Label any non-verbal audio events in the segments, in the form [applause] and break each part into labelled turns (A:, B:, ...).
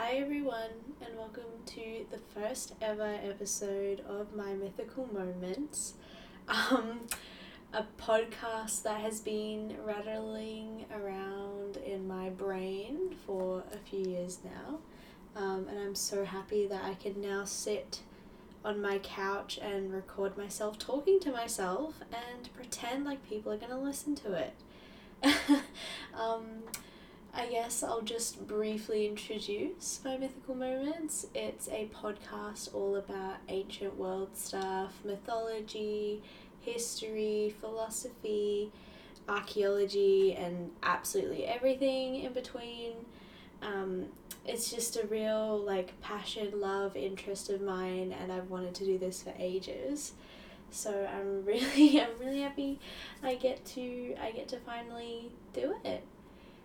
A: Hi everyone, and welcome to the first ever episode of My Mythical Moments, um, a podcast that has been rattling around in my brain for a few years now, um, and I'm so happy that I can now sit on my couch and record myself talking to myself and pretend like people are going to listen to it. [laughs] um, I guess I'll just briefly introduce my mythical moments. It's a podcast all about ancient world stuff, mythology, history, philosophy, archaeology, and absolutely everything in between. Um, it's just a real like passion, love, interest of mine, and I've wanted to do this for ages. So I'm [laughs] really, I'm really happy I get to, I get to finally do it.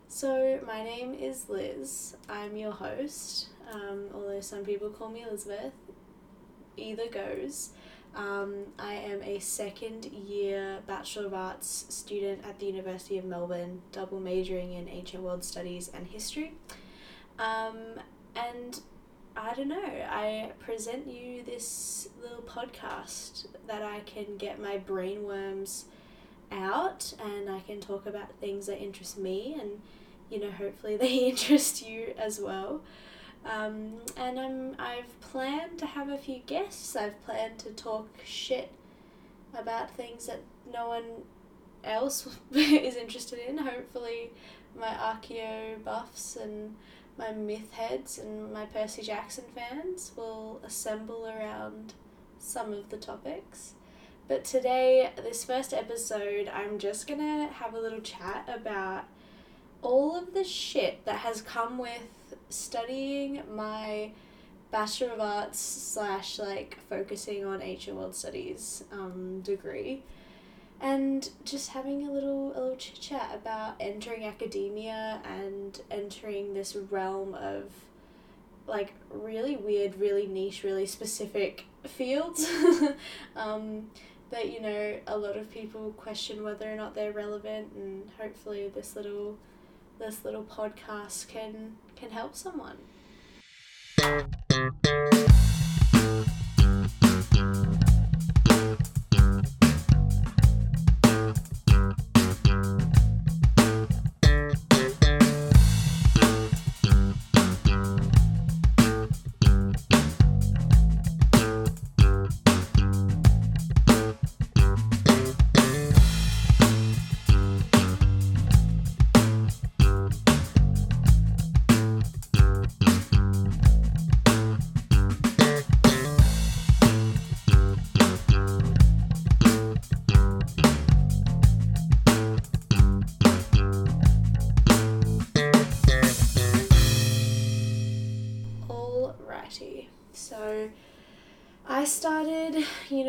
A: So my name is Liz. I'm your host. Um, although some people call me Elizabeth. Either goes. Um, I am a second year Bachelor of Arts student at the University of Melbourne, double majoring in Ancient World Studies and History. Um, and I don't know, I present you this little podcast that I can get my brainworms out and I can talk about things that interest me and you know hopefully [laughs] they interest you as well. Um, and I'm I've planned to have a few guests. I've planned to talk shit about things that no one else [laughs] is interested in. Hopefully, my archaeo buffs and my myth heads and my Percy Jackson fans will assemble around some of the topics. But today, this first episode, I'm just gonna have a little chat about all of the shit that has come with studying my Bachelor of Arts slash like focusing on ancient world studies um, degree and just having a little a little chit chat about entering academia and entering this realm of like really weird, really niche, really specific fields. [laughs] Um, that you know a lot of people question whether or not they're relevant, and hopefully this little this little podcast can can help someone.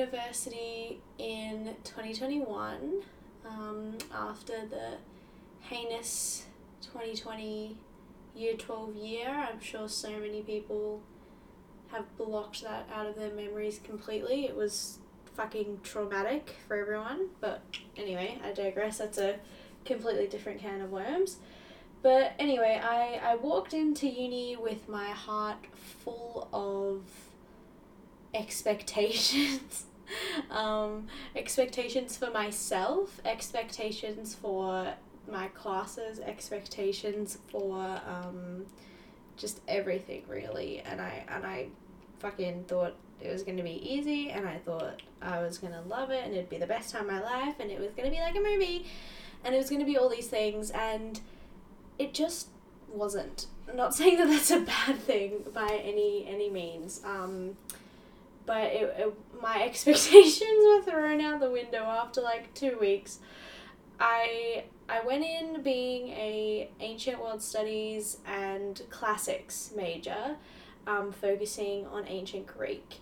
A: University in 2021 um, after the heinous 2020 year 12 year. I'm sure so many people have blocked that out of their memories completely. It was fucking traumatic for everyone, but anyway, I digress. That's a completely different can of worms. But anyway, I, I walked into uni with my heart full of expectations. [laughs] [laughs] um, expectations for myself, expectations for my classes, expectations for um, just everything really. And I and I fucking thought it was gonna be easy and I thought I was gonna love it and it'd be the best time of my life and it was gonna be like a movie and it was gonna be all these things and it just wasn't. I'm not saying that that's a bad thing by any any means. Um, but it, it, my [laughs] expectations were thrown out the window after like two weeks. I I went in being a ancient world studies and classics major, um, focusing on ancient Greek.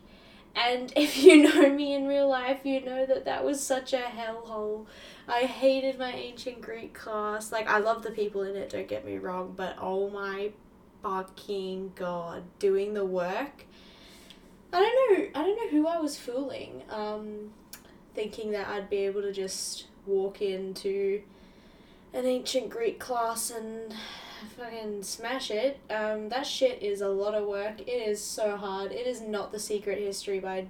A: And [laughs] if you know me in real life, you know that that was such a hellhole. I hated my ancient Greek class. Like, I love the people in it, don't get me wrong, but oh my fucking god, doing the work. I don't know, I don't know who I was fooling, um, thinking that I'd be able to just walk into an ancient Greek class and fucking smash it. Um, that shit is a lot of work. It is so hard. It is not The Secret History by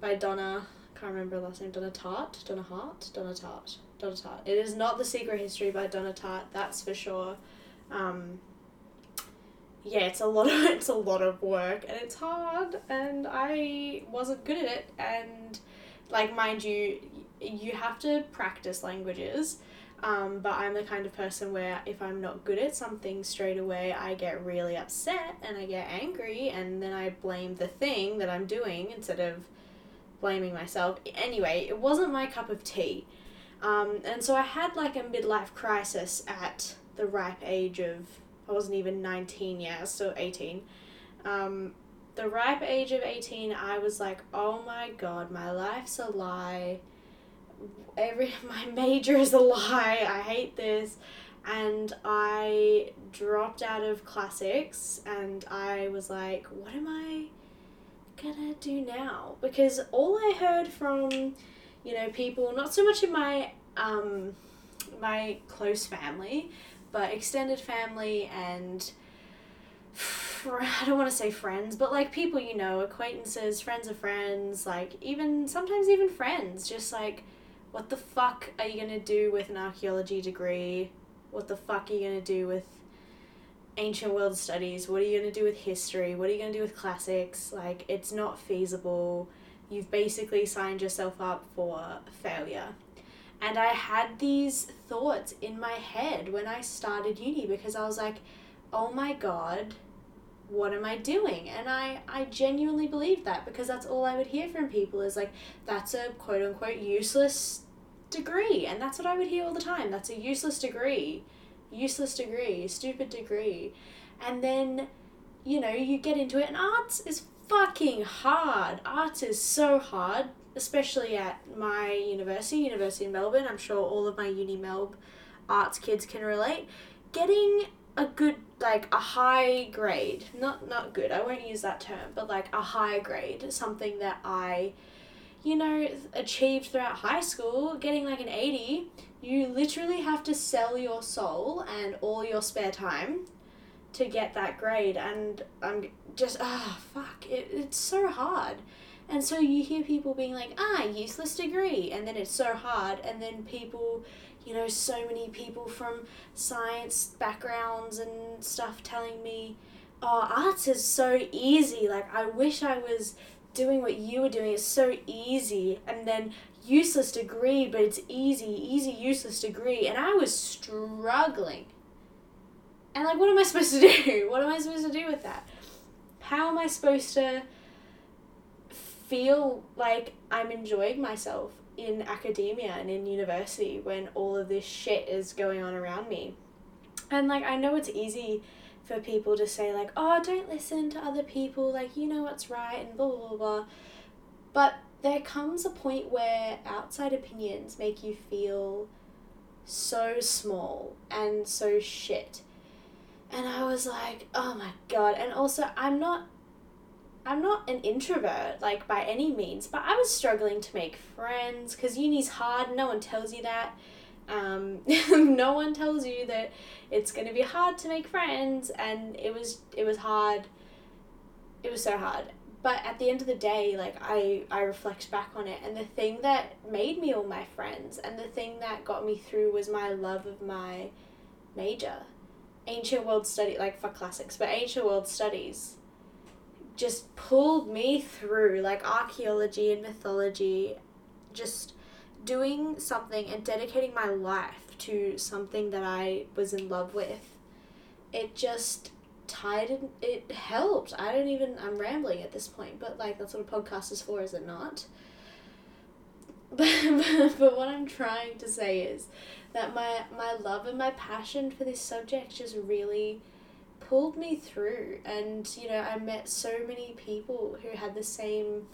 A: by Donna. Can't remember her last name. Donna Tartt. Donna Hart. Donna Tartt. Donna Tartt. It is not The Secret History by Donna Tartt. That's for sure. Um, yeah, it's a lot of [laughs] it's a lot of work and it's hard and I wasn't good at it and like mind you you have to practice languages um, but I'm the kind of person where if I'm not good at something straight away, I get really upset and I get angry, and then I blame the thing that I'm doing instead of blaming myself. Anyway, it wasn't my cup of tea. Um, and so I had like a midlife crisis at the ripe age of, I wasn't even 19 yet, still 18. Um, the ripe age of 18, I was like, oh my god, my life's a lie every [laughs] my major is a lie. I hate this. And I dropped out of classics and I was like, what am I gonna do now? Because all I heard from, you know, people, not so much in my um my close family, but extended family and I don't want to say friends, but like people you know, acquaintances, friends of friends, like even sometimes even friends, just like what the fuck are you gonna do with an archaeology degree? What the fuck are you gonna do with ancient world studies? What are you gonna do with history? What are you gonna do with classics? Like, it's not feasible. You've basically signed yourself up for failure. And I had these thoughts in my head when I started uni because I was like, oh my god, what am I doing? And I, I genuinely believed that because that's all I would hear from people is like, that's a quote unquote useless degree. And that's what I would hear all the time. That's a useless degree. Useless degree. Stupid degree. And then, you know, you get into it, and arts is fucking hard. Arts is so hard, especially at my university, University of Melbourne. I'm sure all of my Uni Melb arts kids can relate. Getting a good like a high grade not not good i won't use that term but like a high grade something that i you know, achieved throughout high school, getting like an 80, you literally have to sell your soul and all your spare time to get that grade. And I'm just, ah, oh, fuck, it, it's so hard. And so you hear people being like, ah, useless degree. And then it's so hard. And then people, you know, so many people from science backgrounds and stuff telling me, oh, arts is so easy. Like, I wish I was doing what you were doing It's so easy and then useless degree but it's easy easy useless degree and i was struggling and like what am i supposed to do [laughs] what am i supposed to do with that how am i supposed to feel like i'm enjoying myself in academia and in university when all of this shit is going on around me and like i know it's easy for people to say like, oh, don't listen to other people, like you know what's right and blah blah blah. But there comes a point where outside opinions make you feel so small and so shit. And I was like, oh my god. And also I'm not I'm not an introvert like by any means, but I was struggling to make friends cuz uni's hard, no one tells you that. Um, [laughs] no one tells you that it's to be hard to make friends, and it was it was hard. It was so hard. But at the end of the day, like I I reflect back on it, and the thing that made me all my friends, and the thing that got me through was my love of my major, ancient world study, like for classics, but ancient world studies just pulled me through like archaeology and mythology just doing something and dedicating my life to something that I was in love with, it just tied in, it helped. I don't even I'm rambling at this point, but like that's what a podcast is for, is it not? But, [laughs] but, but what I'm trying to say is that my my love and my passion for this subject just really pulled me through and you know I met so many people who had the same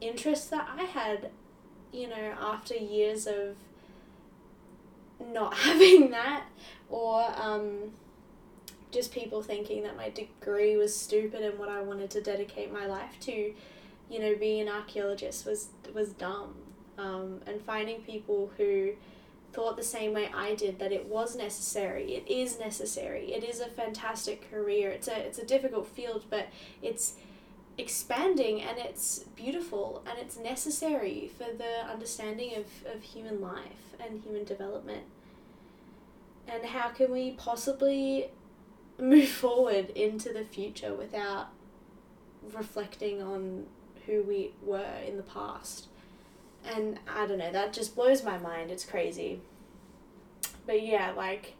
A: interests that I had you know, after years of not [laughs] having that, or um, just people thinking that my degree was stupid and what I wanted to dedicate my life to, you know, being an archaeologist was was dumb. Um, and finding people who thought the same way I did that it was necessary. It is necessary. It is a fantastic career. It's a it's a difficult field, but it's expanding and it's beautiful and it's necessary for the understanding of, of human life and human development. And how can we possibly [laughs] move forward into the future without reflecting on who we were in the past? And I don't know, that just blows my mind. It's crazy. But yeah, like,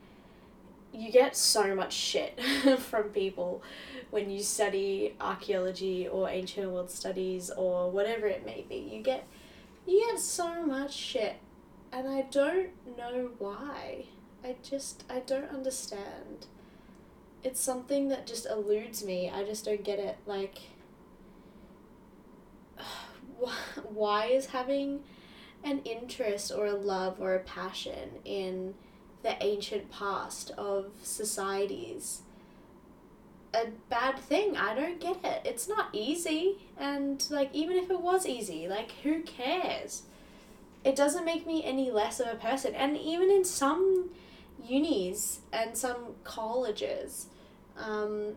A: you get so much shit [laughs] from people when you study archaeology or ancient world studies or whatever it may be. You get you get so much shit and I don't know why. I just I don't understand. It's something that just eludes me. I just don't get it. Like [sighs] why is having an interest or a love or a passion in the ancient past of societies a bad thing. I don't get it. It's not easy. And, like, even if it was easy, like, who cares? It doesn't make me any less of a person. And even in some unis and some colleges, um,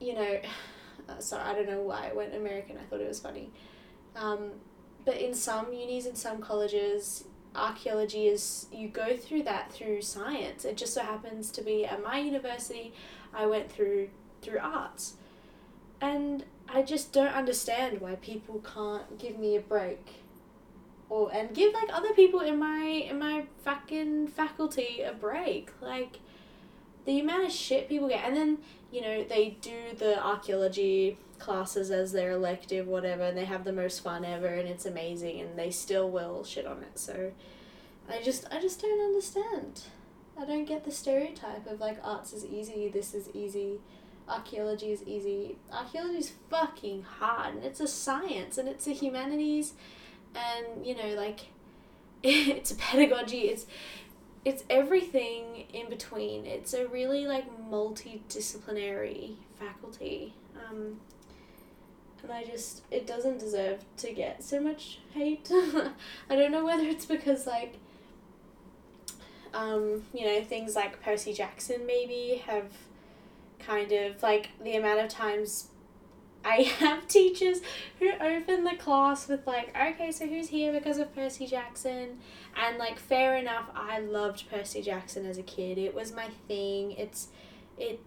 A: you know, [sighs] sorry, I don't know why I went American. I thought it was funny. Um, but in some unis and some colleges, archaeology is you go through that through science. It just so happens to be at my university, I went through through arts. And I just don't understand why people can't give me a break. Or and give like other people in my in my fucking faculty a break. Like the amount of shit people get and then, you know, they do the archaeology classes as their elective, whatever, and they have the most fun ever and it's amazing and they still will shit on it. So I just I just don't understand. I don't get the stereotype of like arts is easy, this is easy archaeology is easy. Archaeology is fucking hard, and it's a science, and it's a humanities, and you know, like, [laughs] it's a pedagogy. It's it's everything in between. It's a really like multidisciplinary faculty. Um, and I just it doesn't deserve to get so much hate. [laughs] I don't know whether it's because like um, you know, things like Percy Jackson maybe have kind of like the amount of times I have teachers who open the class with like, okay, so who's here because of Percy Jackson? And like fair enough, I loved Percy Jackson as a kid. It was my thing. It's it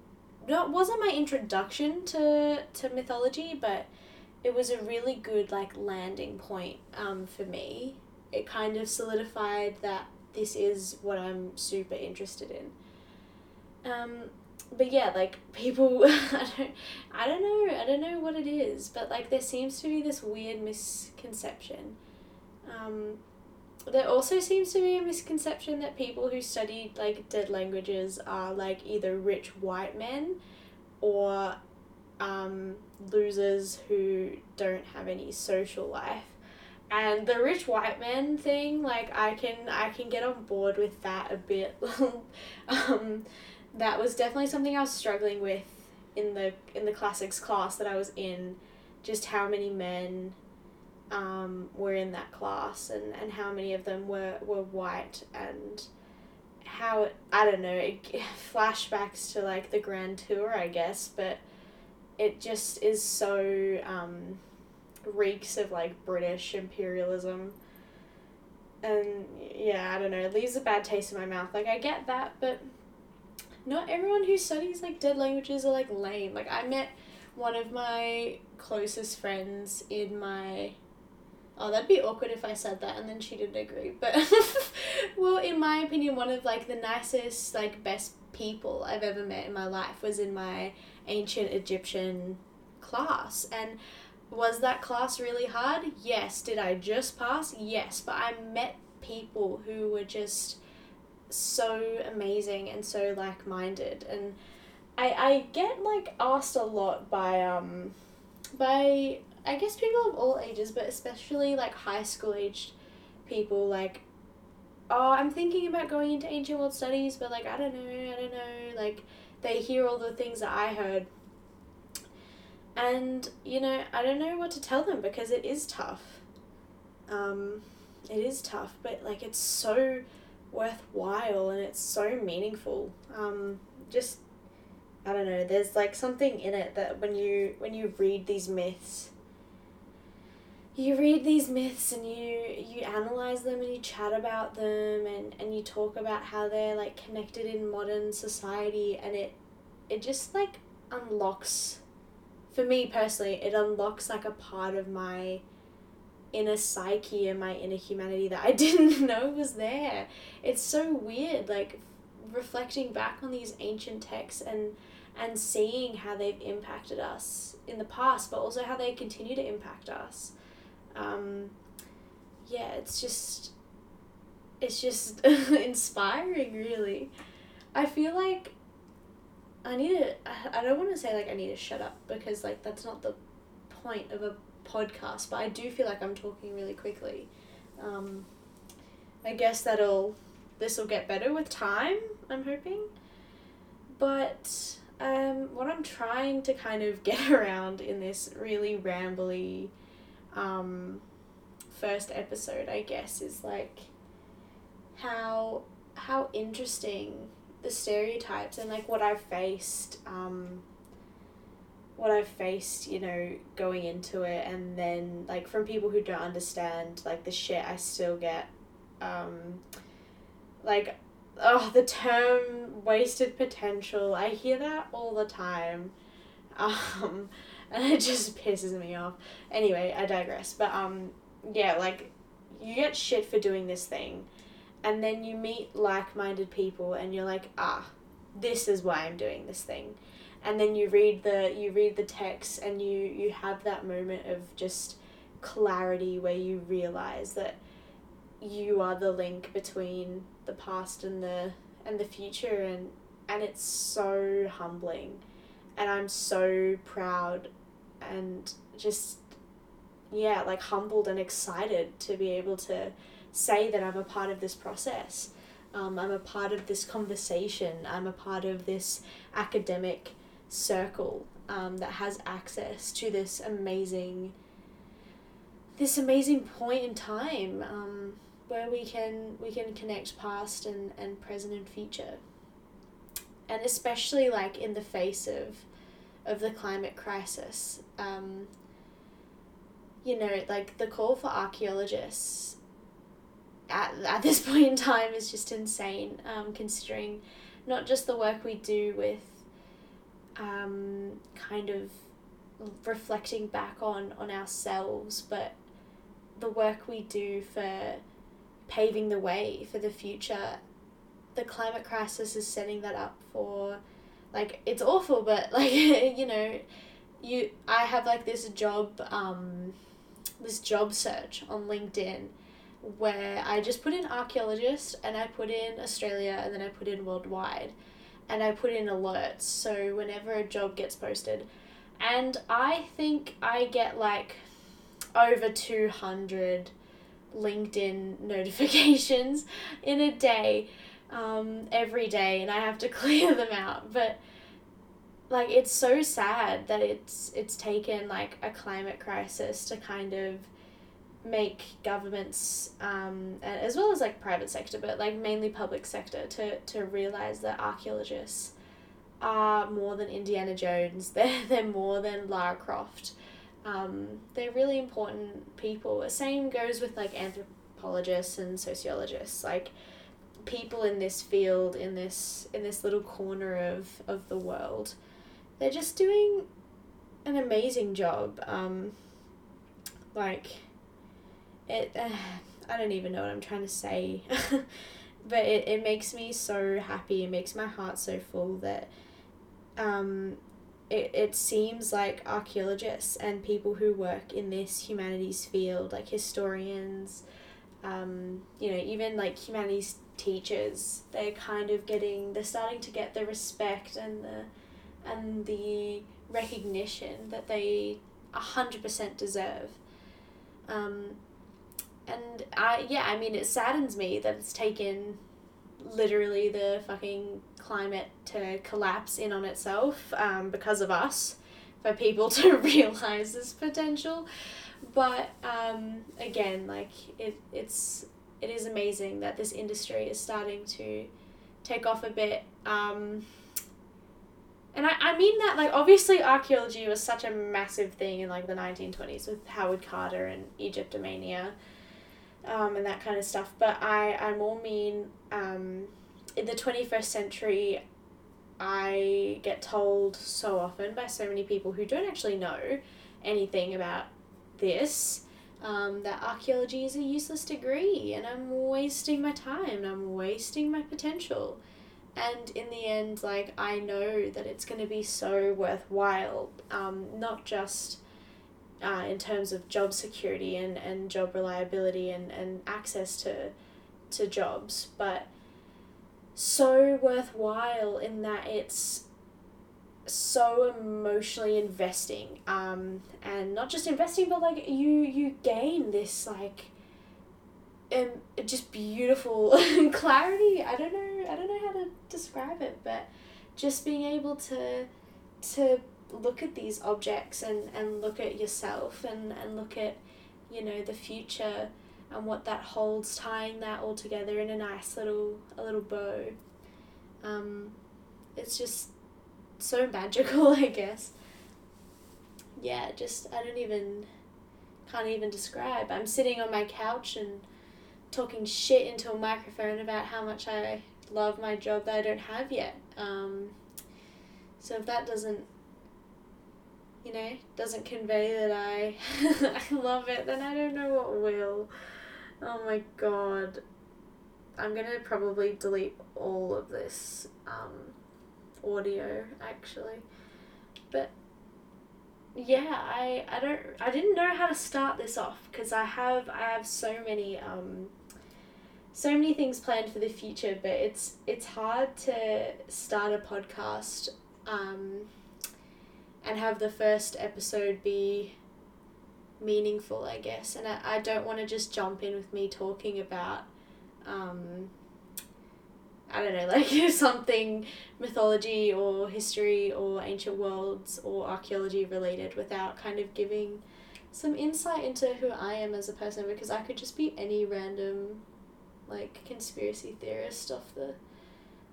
A: not wasn't my introduction to to mythology, but it was a really good like landing point um for me. It kind of solidified that this is what I'm super interested in. Um but yeah, like [laughs] people, [laughs] I don't, I don't know, I don't know what it is, but like there seems to be this weird misconception. Um, there also seems to be a misconception that people who study like dead languages are like either rich white men, or, um, losers who don't have any social life. And the rich white men thing, like I can I can get on board with that a bit. [laughs] um, that was definitely something I was struggling with in the in the classics class that I was in, just how many men um, were in that class and, and how many of them were, were white and how I don't know it, [laughs] flashbacks to like the grand tour I guess but it just is so um, reeks of like British imperialism. And yeah I don't know it leaves a bad taste in my mouth like I get that but not everyone who studies like dead languages are like lame. Like I met one of my closest friends in my Oh, that'd be awkward if I said that and then she didn't agree. But [laughs] well, in my opinion, one of like the nicest, like best people I've ever met in my life was in my ancient Egyptian class. And was that class really hard? Yes. Did I just pass? Yes. But I met people who were just so amazing and so like minded and I I get like asked a lot by um by I guess people of all ages but especially like high school aged people like oh I'm thinking about going into ancient world studies but like I don't know I don't know. Like they hear all the things that I heard. And you know I don't know what to tell them because it is tough. Um it is tough but like it's so worthwhile and it's so meaningful. Um, just I don't know. There's like something in it that when you when you read these myths, you read these myths and you you analyze them and you chat about them and and you talk about how they're like connected in modern society and it it just like unlocks for me personally it unlocks like a part of my inner psyche and my inner humanity that I [laughs] didn't know was there. It's so weird like reflecting back on these ancient texts and and seeing how they've impacted us in the past but also how they continue to impact us. Um, yeah, it's just it's just [laughs] inspiring really. I feel like I need to I don't want to say like I need to shut up because like that's not the point of a podcast, but I do feel like I'm talking really quickly. Um, I guess that'll this will get better with time. I'm hoping, but um, what I'm trying to kind of get [laughs] around in this really rambly um, first episode, I guess, is like how how interesting the stereotypes and like what I've faced um, what I've faced, you know, going into it, and then like from people who don't understand like the shit I still get, um, like, oh, the term wasted potential. I hear that all the time, [laughs] um, and it just [laughs] pisses me off. Anyway, I digress. But um, yeah, like, you get shit for doing this thing, and then you meet like minded people, and you're like, ah, this is why I'm doing this thing and then you read the you read the text and you you have that moment of just clarity where you realize that you are the link between the past and the and the future and and it's so humbling. And I'm so proud and just yeah like humbled and excited to be able to say that I'm a part of this process. Um, I'm a part of this conversation. I'm a part of this academic circle um, that has access to this amazing this amazing point in time um, where we can we can connect past and, and present and future. And especially like in the face of of the climate crisis um, you know like the call for archaeologists at, at this [laughs] point in time is just insane um, considering not just the work we do with um, kind of reflecting back on on ourselves, but the work we do for paving the way for the future. The climate crisis is setting that up for, like it's awful, but [laughs] like you know, you I have like this job um, this job search on LinkedIn where I just put in archaeologist and I put in Australia and then I put in worldwide and I put in alerts so whenever a job gets posted. And I think I get like over 200 LinkedIn [laughs] notifications in a day, um, every day, and I have to [laughs] clear them out. But like it's so sad that it's it's taken like a climate crisis to kind of make governments um, as well as like private sector but like mainly public sector to, to realize that archaeologists are more than indiana jones. [laughs] They're, they're more than lara croft. Um, they're really important people. The same goes with like anthropologists and sociologists. Like people in this field in this in this little corner of, of the world they're just doing an amazing job. Um, like it uh, [sighs] I don't even know what I'm trying to say. [laughs] but it, it makes me so happy. It makes my heart so full that um, it, it seems like archaeologists and people who work in this humanities field, like historians, um, you know, even like humanities teachers, they're kind of getting, they're starting to get the respect and the, and the recognition that they 100% deserve. Um, and I yeah, I mean it saddens me that it's taken literally the fucking climate to collapse in on itself um, because of us for people [laughs] to realize this potential but um, again like it it's it is amazing that this industry is starting to take off a bit. Um, and I, I mean that, like, obviously archaeology was such a massive thing in, like, the 1920s with Howard Carter and Egyptomania um, and that kind of stuff. But I, I more mean um, in the 21st century, I get told so often by so many people who don't actually know anything about this um, that archaeology is a useless degree and I'm wasting my time and I'm wasting my potential. And in the end, like, I know that it's going to be so worthwhile, um, not just uh, in terms of job security and, and job reliability and, and access to, to jobs, but so worthwhile in that it's so emotionally investing um and not just investing but like you you gain this like um just beautiful [laughs] clarity. I don't know i don't know how to describe it but just being able to to look at these objects and and look at yourself and and look at you know the future and what that holds tying that all together in a nice little a little bow um it's just so magical, [laughs] I guess. Yeah, just I don't even can't even describe. I'm sitting on my couch and talking shit into a microphone about how much I love my job that I don't have yet. Um, so if that doesn't, you know, doesn't convey that I [laughs] I love it, then I don't know what will. Oh my god. I'm gonna probably delete all of this. Um, audio actually. But yeah, I I don't I didn't know how to start this off because I have I have so many um so many things planned for the future, but it's it's hard to start a podcast um and have the first episode be meaningful, I guess. And I, I don't want to just jump in with me talking about um I don't know, [laughs] like something mythology or history or ancient worlds or archaeology related without kind of giving some insight into who I am as a person because I could just be any random like conspiracy theorist off the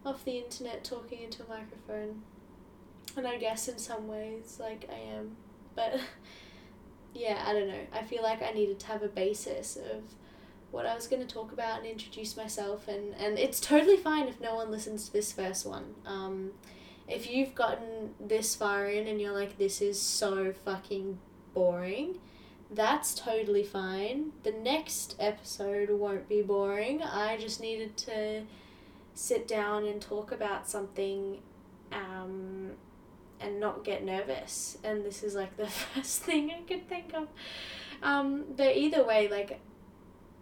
A: off the internet talking into a microphone. And I guess in some ways like I am. But [laughs] yeah, I don't know. I feel like I needed to have a basis of what I was going to talk about and introduce myself and and it's totally fine if no one listens to this first one. Um, if you've gotten this far in and you're like this is so fucking boring, that's totally fine. The next episode won't be boring. I just needed to sit down and talk about something um, and not get nervous. And this is like the [laughs] first thing I could think of. Um, but either way, like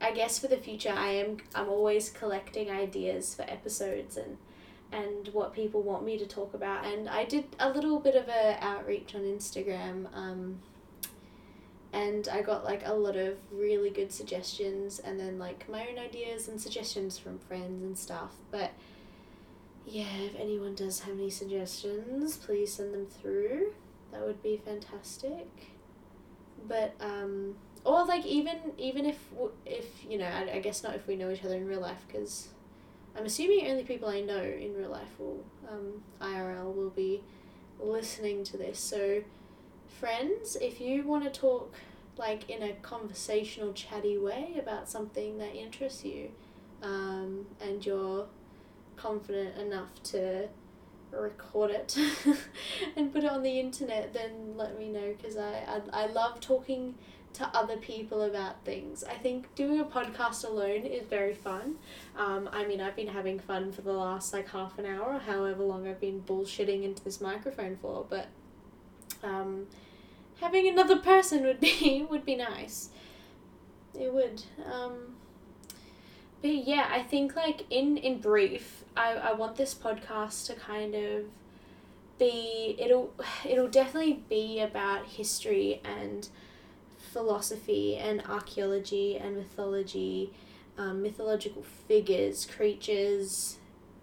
A: I guess for the future, I am I'm always collecting ideas for episodes and and what people want me to talk about. And I did a little bit of a outreach on Instagram, um, and I got like a lot of really good suggestions, and then like my own ideas and suggestions from friends and stuff. But yeah, if anyone does have any suggestions, please send them through. That would be fantastic. But um, or like even even if if you know I, I guess not if we know each other in real life because I'm assuming only people I know in real life will um, IRL will be listening to this. So friends, if you want to talk like in a conversational chatty way about something that interests you um, and you're confident enough to record it [laughs] and put it on the internet then let me know because I, I I love talking to other people about things. I think doing a podcast alone is very fun. Um, I mean, I've been having fun for the last like half an hour, or however long I've been bullshitting into this microphone for, but um, having another person would [laughs] be would be nice. It would. Um, but yeah, I think like in in brief, I, I want this podcast to kind of be it'll it'll definitely be about history and philosophy and archaeology and mythology, um, mythological figures, creatures,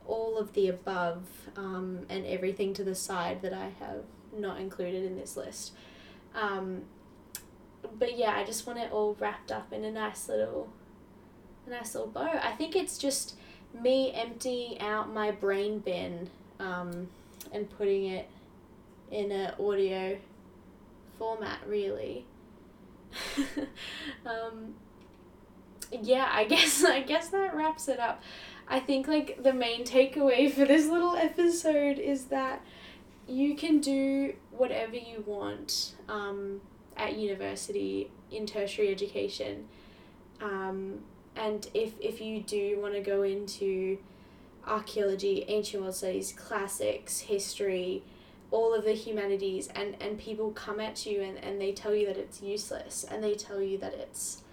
A: all of the above, um, and everything to the side that I have not included in this list. Um, but yeah, I just want it all wrapped up in a nice little a nice little bow. I think it's just me emptying out my brain bin um, and putting it in an audio format, really. [laughs] um, yeah, I [laughs] guess I guess that wraps it up. I think like the main takeaway for this little episode is that you can do whatever you want um, at university in tertiary education. Um, and if, if you do want to go into archaeology, ancient world studies, classics, history, all of the humanities, and, and people come at you and, and they tell you that it's useless and they tell you that it's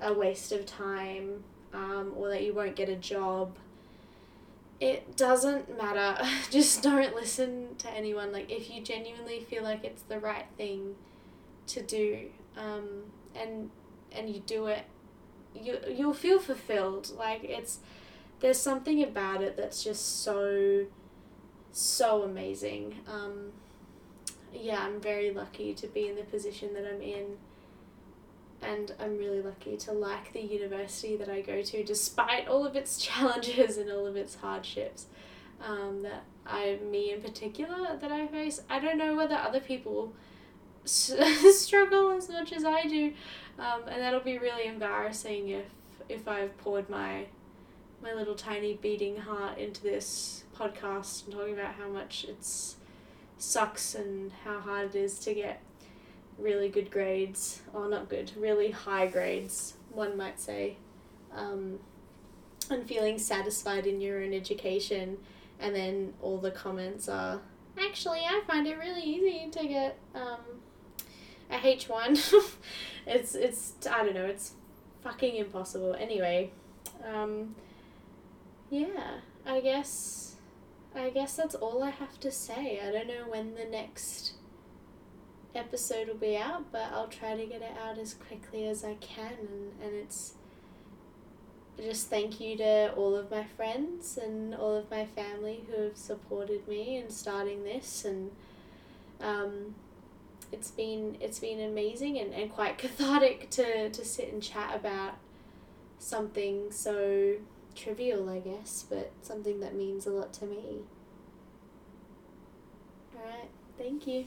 A: a waste of time um, or that you won't get a job it doesn't matter. [laughs] Just don't listen to anyone. Like, if you genuinely feel like it's the right thing to do, um, and and you do it, you you'll feel fulfilled. Like it's there's something about it that's just so so amazing. Um, yeah, I'm very lucky to be in the position that I'm in and I'm really lucky to like the university that I go to despite all of its [laughs] challenges and all of its hardships um, that I, me in particular, that I face. I don't know whether other people [laughs] struggle as much as I do, um, and that'll be really embarrassing if if I've poured my my little tiny beating heart into this podcast and talking about how much it's sucks and how hard it is to get really good grades, or not good, really high grades, one might say, um, and feeling satisfied in your own education, and then all the comments are, actually, I find it really easy to get um, a [laughs] H1. it's, it's, I don't know, it's fucking impossible. Anyway, um, yeah, I guess, I guess that's all I have to say. I don't know when the next episode will be out, but I'll try to get it out as quickly as I can. And, and it's just thank you to all of my friends and all of my family who have supported me in starting this. And um, it's been it's been amazing and, and quite cathartic to, to sit and chat about something so trivial, I guess, but something that means a lot to me. Alright, thank you.